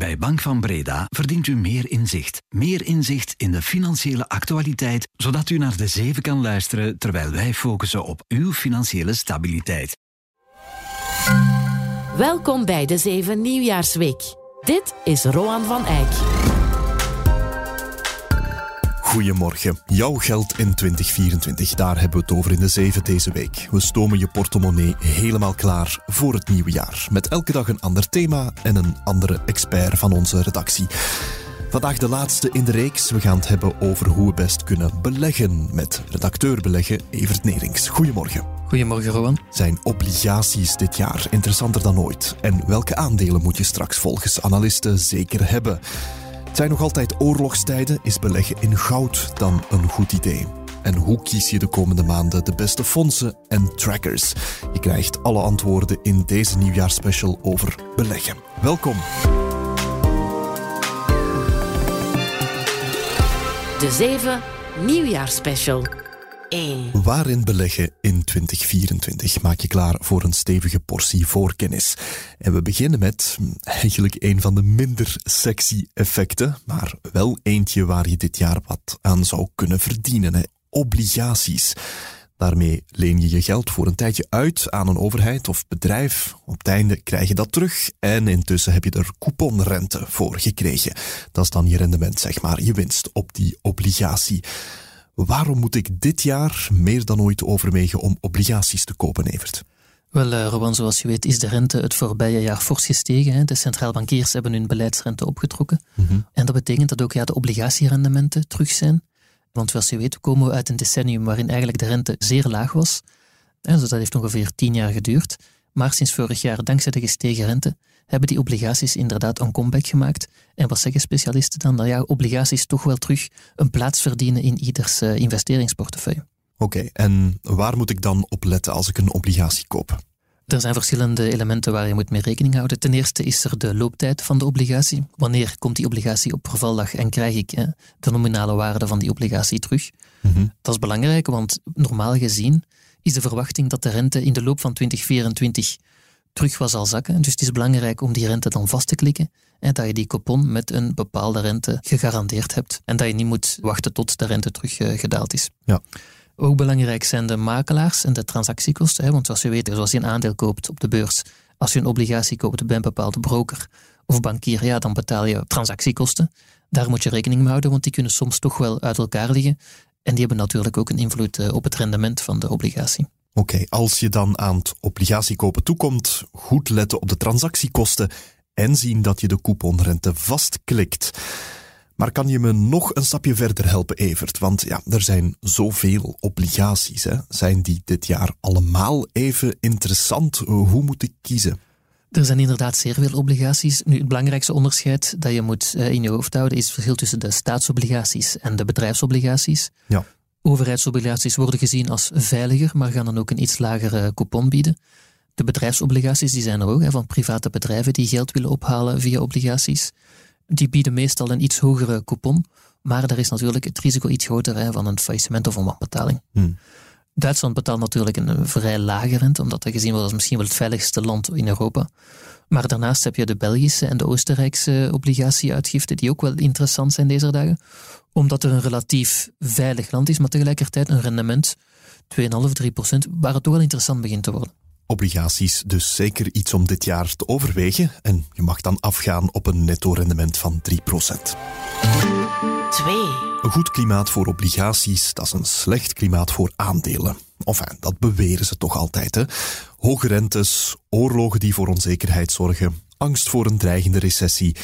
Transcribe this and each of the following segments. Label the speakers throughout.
Speaker 1: Bij Bank van Breda verdient u meer inzicht. Meer inzicht in de financiële actualiteit, zodat u naar de zeven kan luisteren terwijl wij focussen op uw financiële stabiliteit.
Speaker 2: Welkom bij de Zeven Nieuwjaarsweek. Dit is Roan van Eyck.
Speaker 3: Goedemorgen. Jouw geld in 2024, daar hebben we het over in de zeven deze week. We stomen je portemonnee helemaal klaar voor het nieuwe jaar. Met elke dag een ander thema en een andere expert van onze redactie. Vandaag de laatste in de reeks. We gaan het hebben over hoe we best kunnen beleggen met redacteur beleggen Evert Nerings. Goedemorgen.
Speaker 4: Goedemorgen, Rowan.
Speaker 3: Zijn obligaties dit jaar interessanter dan ooit? En welke aandelen moet je straks volgens analisten zeker hebben? Het zijn nog altijd oorlogstijden. Is beleggen in goud dan een goed idee? En hoe kies je de komende maanden de beste fondsen en trackers? Je krijgt alle antwoorden in deze nieuwjaarsspecial over beleggen. Welkom.
Speaker 2: De Zeven Nieuwjaarsspecial 1.
Speaker 3: Waarin beleggen in 2024? Maak je klaar voor een stevige portie voorkennis. En we beginnen met hm, eigenlijk een van de minder sexy effecten, maar wel eentje waar je dit jaar wat aan zou kunnen verdienen. Hè. Obligaties. Daarmee leen je je geld voor een tijdje uit aan een overheid of bedrijf. Op het einde krijg je dat terug en intussen heb je er couponrente voor gekregen. Dat is dan je rendement, zeg maar, je winst op die obligatie. Waarom moet ik dit jaar meer dan ooit overwegen om obligaties te kopen, Evert?
Speaker 4: Wel, uh, Rowan, zoals je weet is de rente het voorbije jaar fors gestegen. De centraal bankiers hebben hun beleidsrente opgetrokken. En dat betekent dat ook ja, de obligatierendementen terug zijn. Want zoals je weet komen we uit een decennium waarin eigenlijk de rente zeer laag was. Dus dat heeft ongeveer tien jaar geduurd. Maar sinds vorig jaar, dankzij de gestegen rente, hebben die obligaties inderdaad een comeback gemaakt. En wat zeggen specialisten dan? Dat ja, obligaties toch wel terug een plaats verdienen in ieders uh, investeringsportefeuille.
Speaker 3: Oké, en waar moet ik dan op letten als ik een obligatie koop?
Speaker 4: Er zijn verschillende elementen waar je moet mee rekening houden. Ten eerste is er de looptijd van de obligatie. Wanneer komt die obligatie op vervaldag en krijg ik eh, de nominale waarde van die obligatie terug? Mm -hmm. Dat is belangrijk, want normaal gezien is de verwachting dat de rente in de loop van 2024 terug was zal zakken. Dus het is belangrijk om die rente dan vast te klikken en dat je die coupon met een bepaalde rente gegarandeerd hebt en dat je niet moet wachten tot de rente terug uh, gedaald is.
Speaker 3: Ja.
Speaker 4: Ook belangrijk zijn de makelaars en de transactiekosten. Hè, want zoals je weet, zoals je een aandeel koopt op de beurs, als je een obligatie koopt bij een bepaalde broker of bankier, ja, dan betaal je transactiekosten. Daar moet je rekening mee houden, want die kunnen soms toch wel uit elkaar liggen. En die hebben natuurlijk ook een invloed uh, op het rendement van de obligatie.
Speaker 3: Oké, okay, als je dan aan het obligatiekopen toekomt, goed letten op de transactiekosten en zien dat je de couponrente vastklikt. Maar kan je me nog een stapje verder helpen, Evert? Want ja, er zijn zoveel obligaties. Hè? Zijn die dit jaar allemaal even interessant? Hoe moet ik kiezen?
Speaker 4: Er zijn inderdaad zeer veel obligaties. Nu, het belangrijkste onderscheid dat je moet uh, in je hoofd houden is het verschil tussen de staatsobligaties en de bedrijfsobligaties.
Speaker 3: Ja.
Speaker 4: Overheidsobligaties worden gezien als veiliger, maar gaan dan ook een iets lagere coupon bieden. De bedrijfsobligaties die zijn er ook, van private bedrijven die geld willen ophalen via obligaties. Die bieden meestal een iets hogere coupon, maar daar is natuurlijk het risico iets groter van een faillissement of een wanbetaling.
Speaker 3: Hmm.
Speaker 4: Duitsland betaalt natuurlijk een vrij lage rente, omdat dat gezien wordt als misschien wel het veiligste land in Europa. Maar daarnaast heb je de Belgische en de Oostenrijkse obligatieuitgiften, die ook wel interessant zijn deze dagen, omdat er een relatief veilig land is, maar tegelijkertijd een rendement 2,5, 3 procent, waar het toch wel interessant begint te worden.
Speaker 3: Obligaties dus zeker iets om dit jaar te overwegen en je mag dan afgaan op een netto rendement van 3 procent.
Speaker 2: 2.
Speaker 3: Een goed klimaat voor obligaties, dat is een slecht klimaat voor aandelen. Enfin, dat beweren ze toch altijd. Hè? Hoge rentes, oorlogen die voor onzekerheid zorgen, angst voor een dreigende recessie.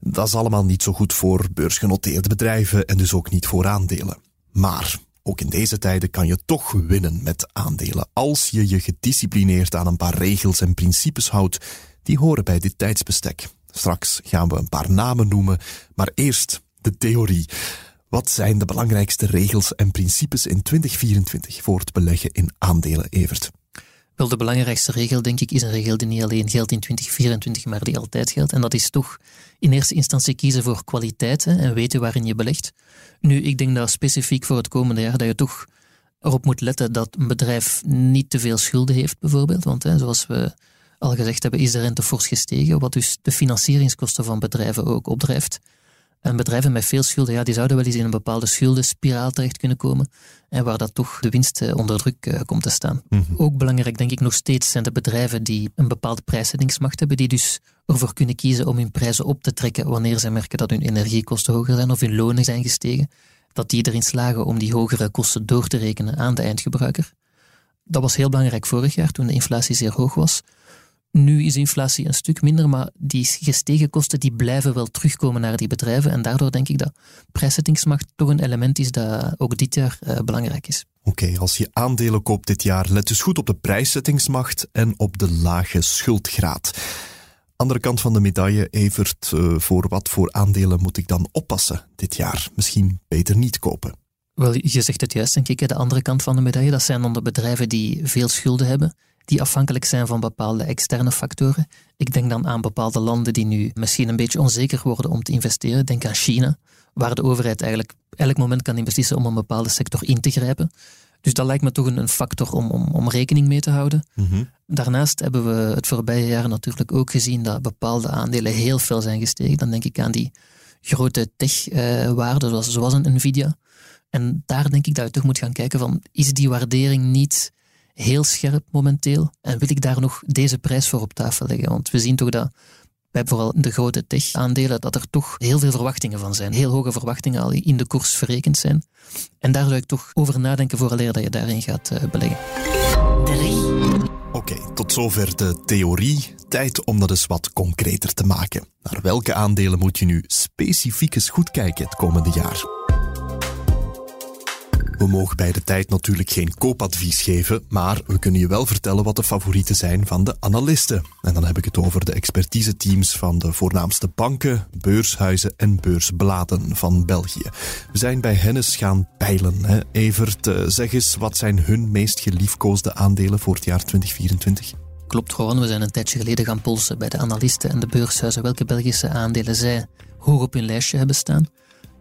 Speaker 3: Dat is allemaal niet zo goed voor beursgenoteerde bedrijven en dus ook niet voor aandelen. Maar ook in deze tijden kan je toch winnen met aandelen als je je gedisciplineerd aan een paar regels en principes houdt die horen bij dit tijdsbestek. Straks gaan we een paar namen noemen, maar eerst de theorie. Wat zijn de belangrijkste regels en principes in 2024 voor het beleggen in aandelen, Evert?
Speaker 4: Wel, de belangrijkste regel, denk ik, is een regel die niet alleen geldt in 2024, maar die altijd geldt. En dat is toch in eerste instantie kiezen voor kwaliteit hè, en weten waarin je belegt. Nu, ik denk dat specifiek voor het komende jaar dat je toch erop moet letten dat een bedrijf niet te veel schulden heeft, bijvoorbeeld. Want hè, zoals we al gezegd hebben, is de rente fors gestegen, wat dus de financieringskosten van bedrijven ook opdrijft. En bedrijven met veel schulden, ja, die zouden wel eens in een bepaalde schuldenspiraal terecht kunnen komen. En waar dat toch de winst eh, onder druk eh, komt te staan. Mhm. Ook belangrijk, denk ik, nog steeds zijn de bedrijven die een bepaalde prijszettingsmacht hebben, die dus ervoor kunnen kiezen om hun prijzen op te trekken wanneer ze merken dat hun energiekosten hoger zijn of hun lonen zijn gestegen. Dat die erin slagen om die hogere kosten door te rekenen aan de eindgebruiker. Dat was heel belangrijk vorig jaar toen de inflatie zeer hoog was. Nu is inflatie een stuk minder, maar die gestegen kosten die blijven wel terugkomen naar die bedrijven. En daardoor denk ik dat prijszettingsmacht toch een element is dat ook dit jaar uh, belangrijk is.
Speaker 3: Oké, als je aandelen koopt dit jaar, let dus goed op de prijszettingsmacht en op de lage schuldgraad. Andere kant van de medaille, Evert, uh, voor wat voor aandelen moet ik dan oppassen dit jaar? Misschien beter niet kopen.
Speaker 4: Wel, je zegt het juist, denk ik. De andere kant van de medaille, dat zijn dan de bedrijven die veel schulden hebben die afhankelijk zijn van bepaalde externe factoren. Ik denk dan aan bepaalde landen die nu misschien een beetje onzeker worden om te investeren. Denk aan China, waar de overheid eigenlijk elk moment kan beslissen om een bepaalde sector in te grijpen. Dus dat lijkt me toch een, factor om, om, om rekening mee te houden. Mhm. Daarnaast hebben we het voorbije jaar natuurlijk ook gezien dat bepaalde aandelen heel veel zijn gestegen. Dan denk ik aan die grote tech-waarden, zoals, zoals een Nvidia. En daar denk ik dat je toch moet gaan kijken van, is die waardering niet heel scherp momenteel. En wil ik daar nog deze prijs voor op tafel leggen? Want we zien toch dat bij vooral de grote tech-aandelen, dat er toch heel veel verwachtingen van zijn. Heel hoge verwachtingen al in de koers verrekend zijn. En daar zou ik toch over nadenken vooraleer dat je daarin gaat uh, beleggen.
Speaker 3: Oké, tot zover de theorie. Tijd om dat eens wat concreter te maken. Naar welke aandelen moet je nu specifiek eens goed kijken het komende jaar? We mogen bij de tijd natuurlijk geen koopadvies geven, maar we kunnen je wel vertellen wat de favorieten zijn van de analisten. En dan heb ik het over de expertise-teams van de voornaamste banken, beurshuizen en beursbladen van België. We zijn bij Hennis gaan peilen. Hè. Evert, eh, zeg eens, wat zijn hun meest geliefkoosde aandelen voor het jaar 2024?
Speaker 4: Klopt gewoon, we zijn een tijdje geleden gaan polsen bij de analisten en de beurshuizen welke Belgische aandelen zij hoog op hun lijstje hebben staan.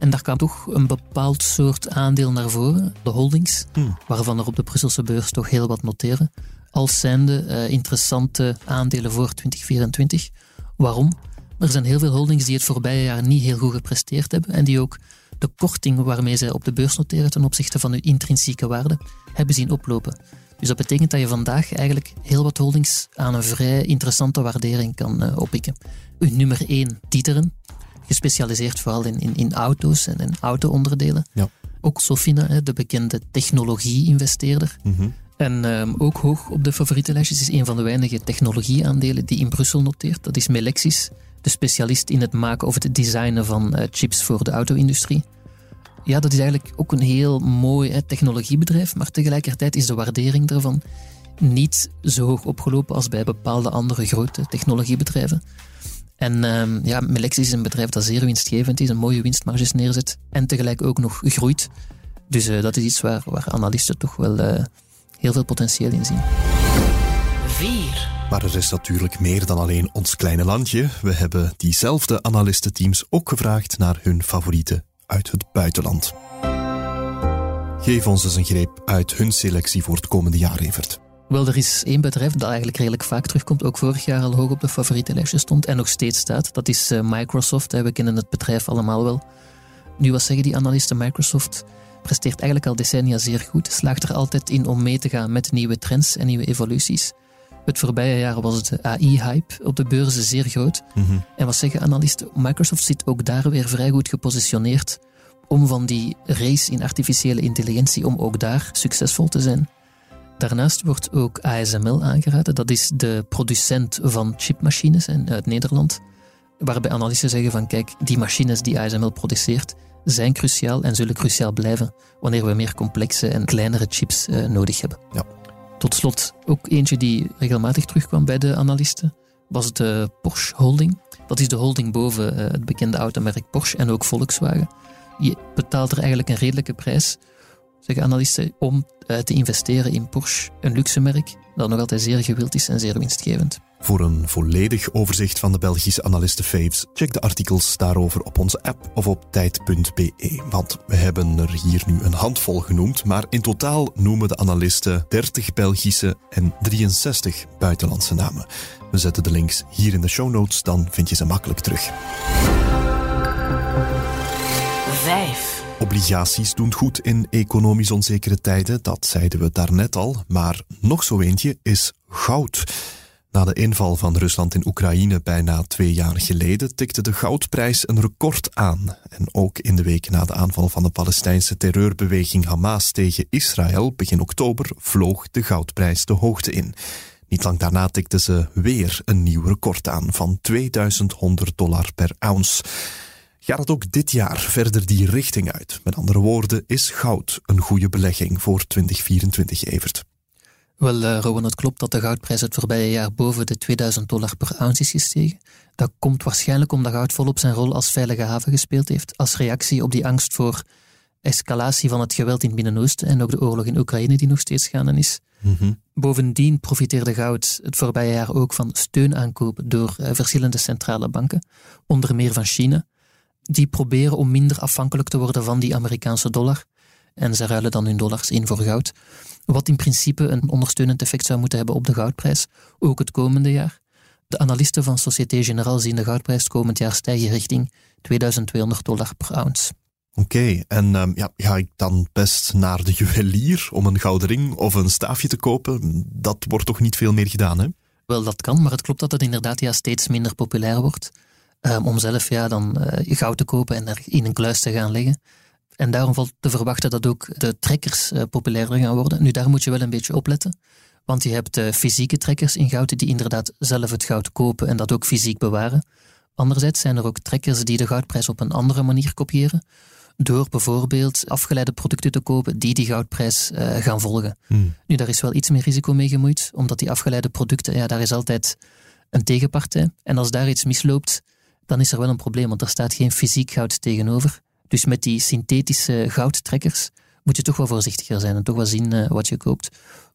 Speaker 4: En daar kwam toch een bepaald soort aandeel naar voren, de holdings, hmm. waarvan er op de Brusselse beurs toch heel wat noteren, als zijnde uh, interessante aandelen voor 2024. Waarom? Er zijn heel veel holdings die het voorbije jaar niet heel goed gepresteerd hebben en die ook de korting waarmee zij op de beurs noteren ten opzichte van hun intrinsieke waarde hebben zien oplopen. Dus dat betekent dat je vandaag eigenlijk heel wat holdings aan een vrij interessante waardering kan uh, oppikken. Uw nummer 1, Dieteren, gespecialiseerd vooral in, in, in auto's en in auto-onderdelen. Ja. Ook Sofina, de bekende technologie-investeerder. Mhm. En um, ook hoog op de favoriete lijstjes is een van de weinige technologieaandelen die in Brussel noteert. Dat is Melexis, de specialist in het maken of het designen van uh, chips voor de auto-industrie. Ja, dat is eigenlijk ook een heel mooi hè, technologiebedrijf, maar tegelijkertijd is de waardering daarvan niet zo hoog opgelopen als bij bepaalde andere grote technologiebedrijven. En um, ja, Melexis is een bedrijf dat zeer winstgevend is, een mooie winstmarges neerzet en tegelijk ook nog groeit. Dus uh, dat is iets waar, waar analisten toch wel uh, heel veel potentieel in zien.
Speaker 3: 4. Maar er is natuurlijk meer dan alleen ons kleine landje. We hebben diezelfde analistenteams ook gevraagd naar hun favorieten uit het buitenland. Geef ons eens een greep uit hun selectie voor het komende jaar, Evert.
Speaker 4: Wel, er is één bedrijf dat eigenlijk redelijk vaak terugkomt, ook vorig jaar al hoog op de favoriete lijstje stond en nog steeds staat. Dat is eh, Microsoft. We kennen het bedrijf allemaal wel. Nu, wat zeggen die analisten? Microsoft presteert eigenlijk al decennia zeer goed, slaagt er altijd in om mee te gaan met nieuwe trends en nieuwe evoluties. Het voorbije jaar was de AI-hype op de beurzen zeer groot. Mhm. En wat zeggen analisten? Microsoft zit ook daar weer vrij goed gepositioneerd om van die race in artificiële intelligentie, om ook daar succesvol te zijn. Daarnaast wordt ook ASML aangeraden. Dat is de producent van chipmachines uit Nederland. Waarbij analisten zeggen van kijk, die machines die ASML produceert zijn cruciaal en zullen cruciaal blijven wanneer we meer complexe en kleinere chips uh, nodig hebben. Ja. Tot slot, ook eentje die regelmatig terugkwam bij de analisten, was de Porsche Holding. Dat is de holding boven uh, het bekende automerk Porsche en ook Volkswagen. Je betaalt er eigenlijk een redelijke prijs zeggen analisten, om uh, te investeren in Porsche, een luxe merk dat nog altijd zeer gewild is en zeer winstgevend.
Speaker 3: Voor een volledig overzicht van de Belgische analisten Faves, check de artikels daarover op onze app of op tijd.be. Want we hebben er hier nu een handvol genoemd, maar in totaal noemen de analisten 30 Belgische en 63 buitenlandse namen. We zetten de links hier in de show notes, dan vind je ze makkelijk terug.
Speaker 2: 5.
Speaker 3: Obligaties doen goed in economisch onzekere tijden, dat zeiden we daarnet al, maar nog zo eentje is goud. Na de inval van Rusland in Oekraïne bijna twee jaar geleden tikte de goudprijs een record aan. En ook in de week na de aanval van de Palestijnse terreurbeweging Hamas tegen Israël begin oktober vloog de goudprijs de hoogte in. Niet lang daarna tikte ze weer een nieuw record aan van 2100 dollar per ounce. Gaat het ook dit jaar verder die richting uit? Met andere woorden, is goud een goede belegging voor 2024, Evert?
Speaker 4: Wel, uh, Rowan, het klopt dat de goudprijs het voorbije jaar boven de 2000 dollar per ounce is gestegen. Dat komt waarschijnlijk omdat goud volop zijn rol als veilige haven gespeeld heeft, als reactie op die angst voor escalatie van het geweld in het Midden-Oosten en ook de oorlog in Oekraïne die nog steeds gaande is.
Speaker 3: Mhm.
Speaker 4: Bovendien profiteerde goud het voorbije jaar ook van steunaankopen door uh, verschillende centrale banken, onder meer van China. Die proberen om minder afhankelijk te worden van die Amerikaanse dollar. En ze ruilen dan hun dollars in voor goud. Wat in principe een ondersteunend effect zou moeten hebben op de goudprijs, ook het komende jaar. De analisten van Société Générale zien de goudprijs komend jaar stijgen richting 2200 dollar per ounce.
Speaker 3: Oké, en um, ja, ga ik dan best naar de juwelier om een gouden ring of een staafje te kopen? Dat wordt toch niet veel meer gedaan, hè?
Speaker 4: Wel, dat kan, maar het klopt dat het inderdaad ja, steeds minder populair wordt. Um, om zelf ja, dan uh, goud te kopen en er in een kluis te gaan leggen. En daarom valt te verwachten dat ook de trekkers uh, populairder gaan worden. Nu, daar moet je wel een beetje opletten. Want je hebt uh, fysieke trekkers in goud die inderdaad zelf het goud kopen en dat ook fysiek bewaren. Anderzijds zijn er ook trekkers die de goudprijs op een andere manier kopiëren. Door bijvoorbeeld afgeleide producten te kopen die die goudprijs uh, gaan volgen.
Speaker 3: Hmm.
Speaker 4: Nu, daar is wel iets meer risico mee gemoeid, omdat die afgeleide producten, ja, daar is altijd een tegenpartij. En als daar iets misloopt, dan is er wel een probleem, want er staat geen fysiek goud tegenover. Dus met die synthetische goudtrekkers moet je toch wel voorzichtiger zijn en toch wel zien uh, wat je koopt.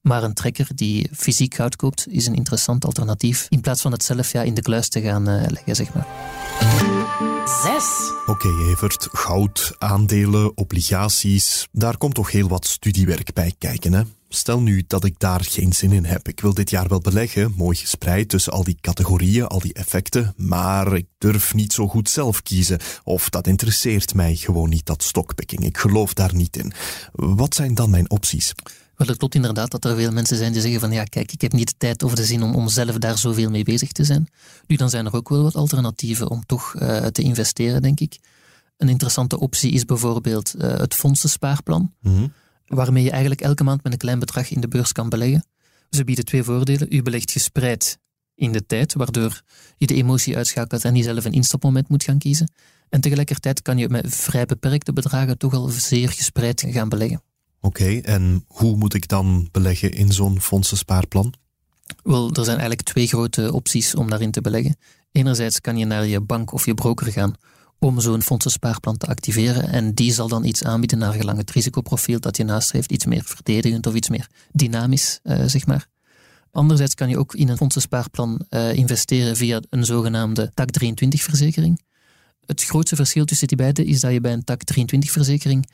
Speaker 4: Maar een trekker die fysiek goud koopt, is een interessant alternatief. In plaats van het zelf ja, in de kluis te gaan uh, leggen, zeg maar.
Speaker 2: Zes.
Speaker 3: Oké, okay, Evert. Goud, aandelen, obligaties. Daar komt toch heel wat studiewerk bij kijken, hè? Stel nu dat ik daar geen zin in heb. Ik wil dit jaar wel beleggen, mooi gespreid tussen al die categorieën, al die effecten, maar ik durf niet zo goed zelf kiezen. Of dat interesseert mij gewoon niet, dat stockpicking. Ik geloof daar niet in. Wat zijn dan mijn opties?
Speaker 4: Wel, het klopt inderdaad dat er veel mensen zijn die zeggen van ja, kijk, ik heb niet de tijd of de zin om, om zelf daar zoveel mee bezig te zijn. Nu, dan zijn er ook wel wat alternatieven om toch uh, te investeren, denk ik. Een interessante optie is bijvoorbeeld uh, het fondsen-spaarplan.
Speaker 3: Mm -hmm
Speaker 4: waarmee je eigenlijk elke maand met een klein bedrag in de beurs kan beleggen. Ze bieden twee voordelen. U belegt gespreid in de tijd, waardoor je de emotie uitschakelt en niet zelf een instapmoment moet gaan kiezen. En tegelijkertijd kan je met vrij beperkte bedragen toch al zeer gespreid gaan beleggen.
Speaker 3: Oké, okay, en hoe moet ik dan beleggen in zo'n fondsen-spaarplan?
Speaker 4: Wel, er zijn eigenlijk twee grote opties om daarin te beleggen. Enerzijds kan je naar je bank of je broker gaan om zo'n fondsen-spaarplan te activeren. En die zal dan iets aanbieden naar gelang het risicoprofiel dat je nastreeft, iets meer verdedigend of iets meer dynamisch, uh, zeg maar. Anderzijds kan je ook in een fondsen-spaarplan uh, investeren via een zogenaamde TAC 23-verzekering. Het grootste verschil tussen die beide is dat je bij een TAC 23-verzekering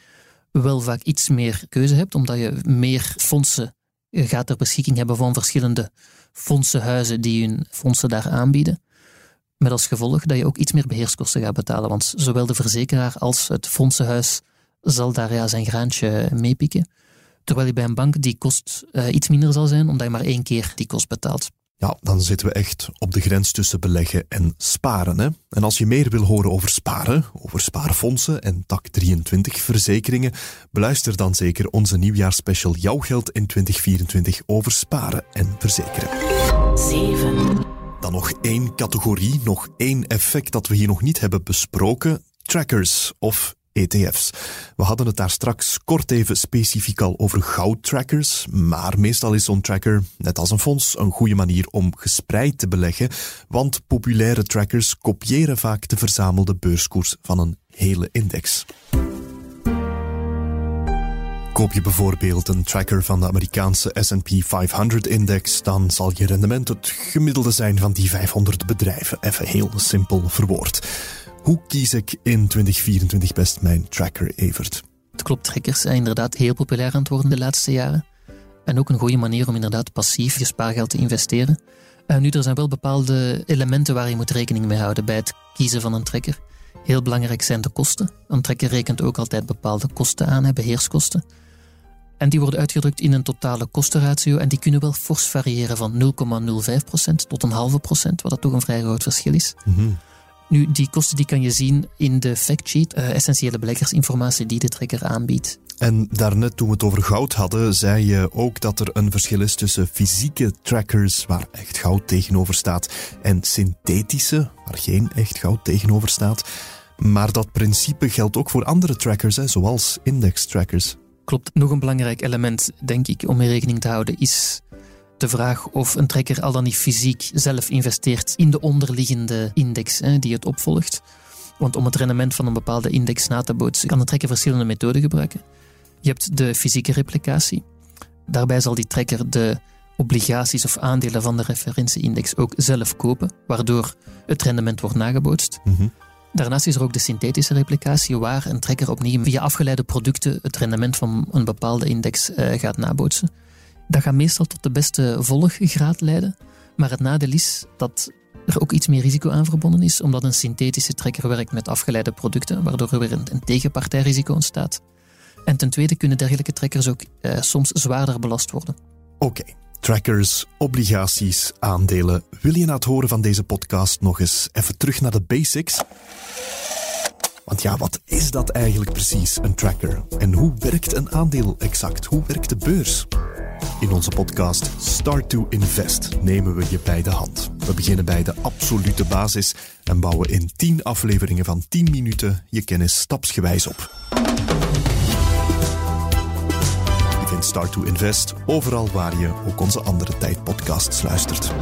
Speaker 4: wel vaak iets meer keuze hebt, omdat je meer fondsen gaat ter beschikking hebben van verschillende fondsenhuizen die hun fondsen daar aanbieden. Met als gevolg dat je ook iets meer beheerskosten gaat betalen. Want zowel de verzekeraar als het fondsenhuis zal daar ja, zijn graantje meepikken. Terwijl je bij een bank die kost uh, iets minder zal zijn, omdat je maar één keer die kost betaalt.
Speaker 3: Ja, dan zitten we echt op de grens tussen beleggen en sparen. Hè? En als je meer wil horen over sparen, over spaarfondsen en tak 23 verzekeringen, beluister dan zeker onze nieuwjaarsspecial Jouw Geld in 2024 over sparen en verzekeren.
Speaker 2: 7.
Speaker 3: Dan nog één categorie, nog één effect dat we hier nog niet hebben besproken: trackers of ETF's. We hadden het daar straks kort even specifiek al over goudtrackers, maar meestal is zo'n tracker, net als een fonds, een goede manier om gespreid te beleggen, want populaire trackers kopiëren vaak de verzamelde beurskoers van een hele index. Koop je bijvoorbeeld een tracker van de Amerikaanse SP 500-index, dan zal je rendement het gemiddelde zijn van die 500 bedrijven. Even heel simpel verwoord. Hoe kies ik in 2024 best mijn tracker, Evert?
Speaker 4: Het klopt, trackers zijn inderdaad heel populair aan het worden de laatste jaren. En ook een goede manier om inderdaad passief je spaargeld te investeren. En nu, er zijn wel bepaalde elementen waar je moet rekening mee houden bij het kiezen van een tracker. Heel belangrijk zijn de kosten. Een trekker rekent ook altijd bepaalde kosten aan, beheerskosten. En die worden uitgedrukt in een totale kostenratio en die kunnen wel fors variëren van 0,05% tot een halve procent, wat dat toch een vrij groot verschil is.
Speaker 3: Mhm.
Speaker 4: Nu, die kosten die kan je zien in de factsheet, uh, essentiële beleggersinformatie die de trekker aanbiedt.
Speaker 3: En daarnet toen we het over goud hadden, zei je ook dat er een verschil is tussen fysieke trackers, waar echt goud tegenover staat, en synthetische, waar geen echt goud tegenover staat. Maar dat principe geldt ook voor andere trackers, hè, zoals index trackers.
Speaker 4: Klopt. Nog een belangrijk element, denk ik, om mee rekening te houden, is de vraag of een tracker al dan niet fysiek zelf investeert in de onderliggende index hè, die het opvolgt. Want om het rendement van een bepaalde index na te bootsen, kan een tracker verschillende methoden gebruiken. Je hebt de fysieke replicatie. Daarbij zal die tracker de obligaties of aandelen van de referentieindex ook zelf kopen, waardoor het rendement wordt nagebootst.
Speaker 3: Mhm.
Speaker 4: Daarnaast is er ook de synthetische replicatie, waar een tracker opnieuw via afgeleide producten het rendement van een bepaalde index uh, gaat nabootsen. Dat gaat meestal tot de beste volggraad leiden, maar het nadeel is dat er ook iets meer risico aan verbonden is, omdat een synthetische tracker werkt met afgeleide producten, waardoor er weer een, tegenpartijrisico ontstaat. En ten tweede kunnen dergelijke trackers ook uh, soms zwaarder belast worden.
Speaker 3: Oké, trackers, obligaties, aandelen. Wil je na het horen van deze podcast nog eens even terug naar de basics? Want ja, wat is dat eigenlijk precies, een tracker? En hoe werkt een aandeel exact? Hoe werkt de beurs? In onze podcast Start to Invest nemen we je bij de hand. We beginnen bij de absolute basis en bouwen in 10 afleveringen van 10 minuten je kennis stapsgewijs op. Vindt Start to Invest overal waar je ook onze andere tijdpodcasts luistert.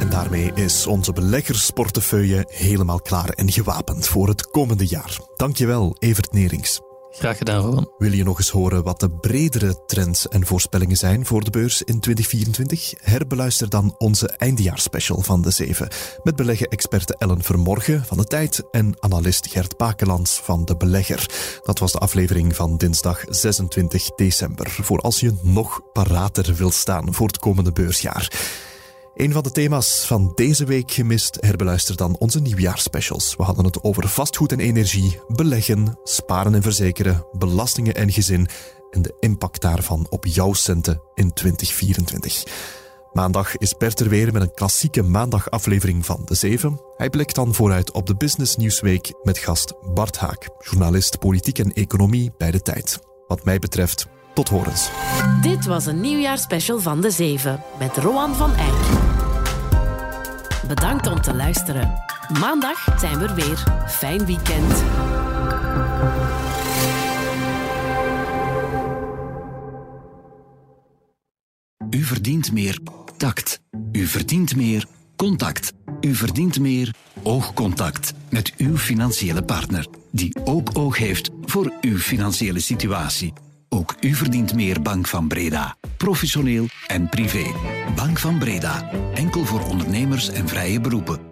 Speaker 3: En daarmee is onze beleggersportefeuille helemaal klaar en gewapend voor het komende jaar. Dankjewel, Evert Nerings.
Speaker 4: Graag gedaan, Rowan.
Speaker 3: Wil je nog eens horen wat de bredere trends en voorspellingen zijn voor de beurs in 2024? Herbeluister dan onze eindejaarsspecial van de Zeven. Met beleggen-experte Ellen Vermorgen van de Tijd en analist Gert Bakelands van de Belegger. Dat was de aflevering van dinsdag 26 december. Voor als je nog parater wil staan voor het komende beursjaar. Een van de thema's van deze week gemist, herbeluister dan onze nieuwjaarsspecials. We hadden het over vastgoed en energie, beleggen, sparen en verzekeren, belastingen en gezin en de impact daarvan op jouw centen in 2024. Maandag is Bert er weer met een klassieke maandagaflevering van De Zeven. Hij blikt dan vooruit op de Business Nieuwsweek met gast Bart Haak, journalist politiek en economie bij De Tijd. Wat mij betreft, tot horens.
Speaker 2: Dit was een nieuwjaarspecial van De Zeven met Roan van Eyck. Bedankt om te luisteren. Maandag zijn we er weer. Fijn weekend.
Speaker 1: U verdient meer tact. U verdient meer contact. U verdient meer oogcontact met uw financiële partner, die ook oog heeft voor uw financiële situatie. Ook u verdient meer Bank van Breda. Professioneel en privé. Bank van Breda. Enkel voor ondernemers en vrije beroepen.